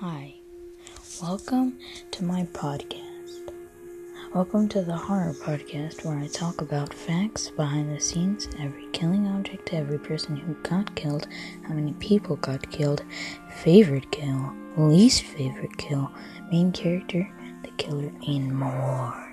Hi, welcome to my podcast. Welcome to the Horror Podcast, where I talk about facts behind the scenes, every killing object, every person who got killed, how many people got killed, favorite kill, least favorite kill, main character, the killer, and more.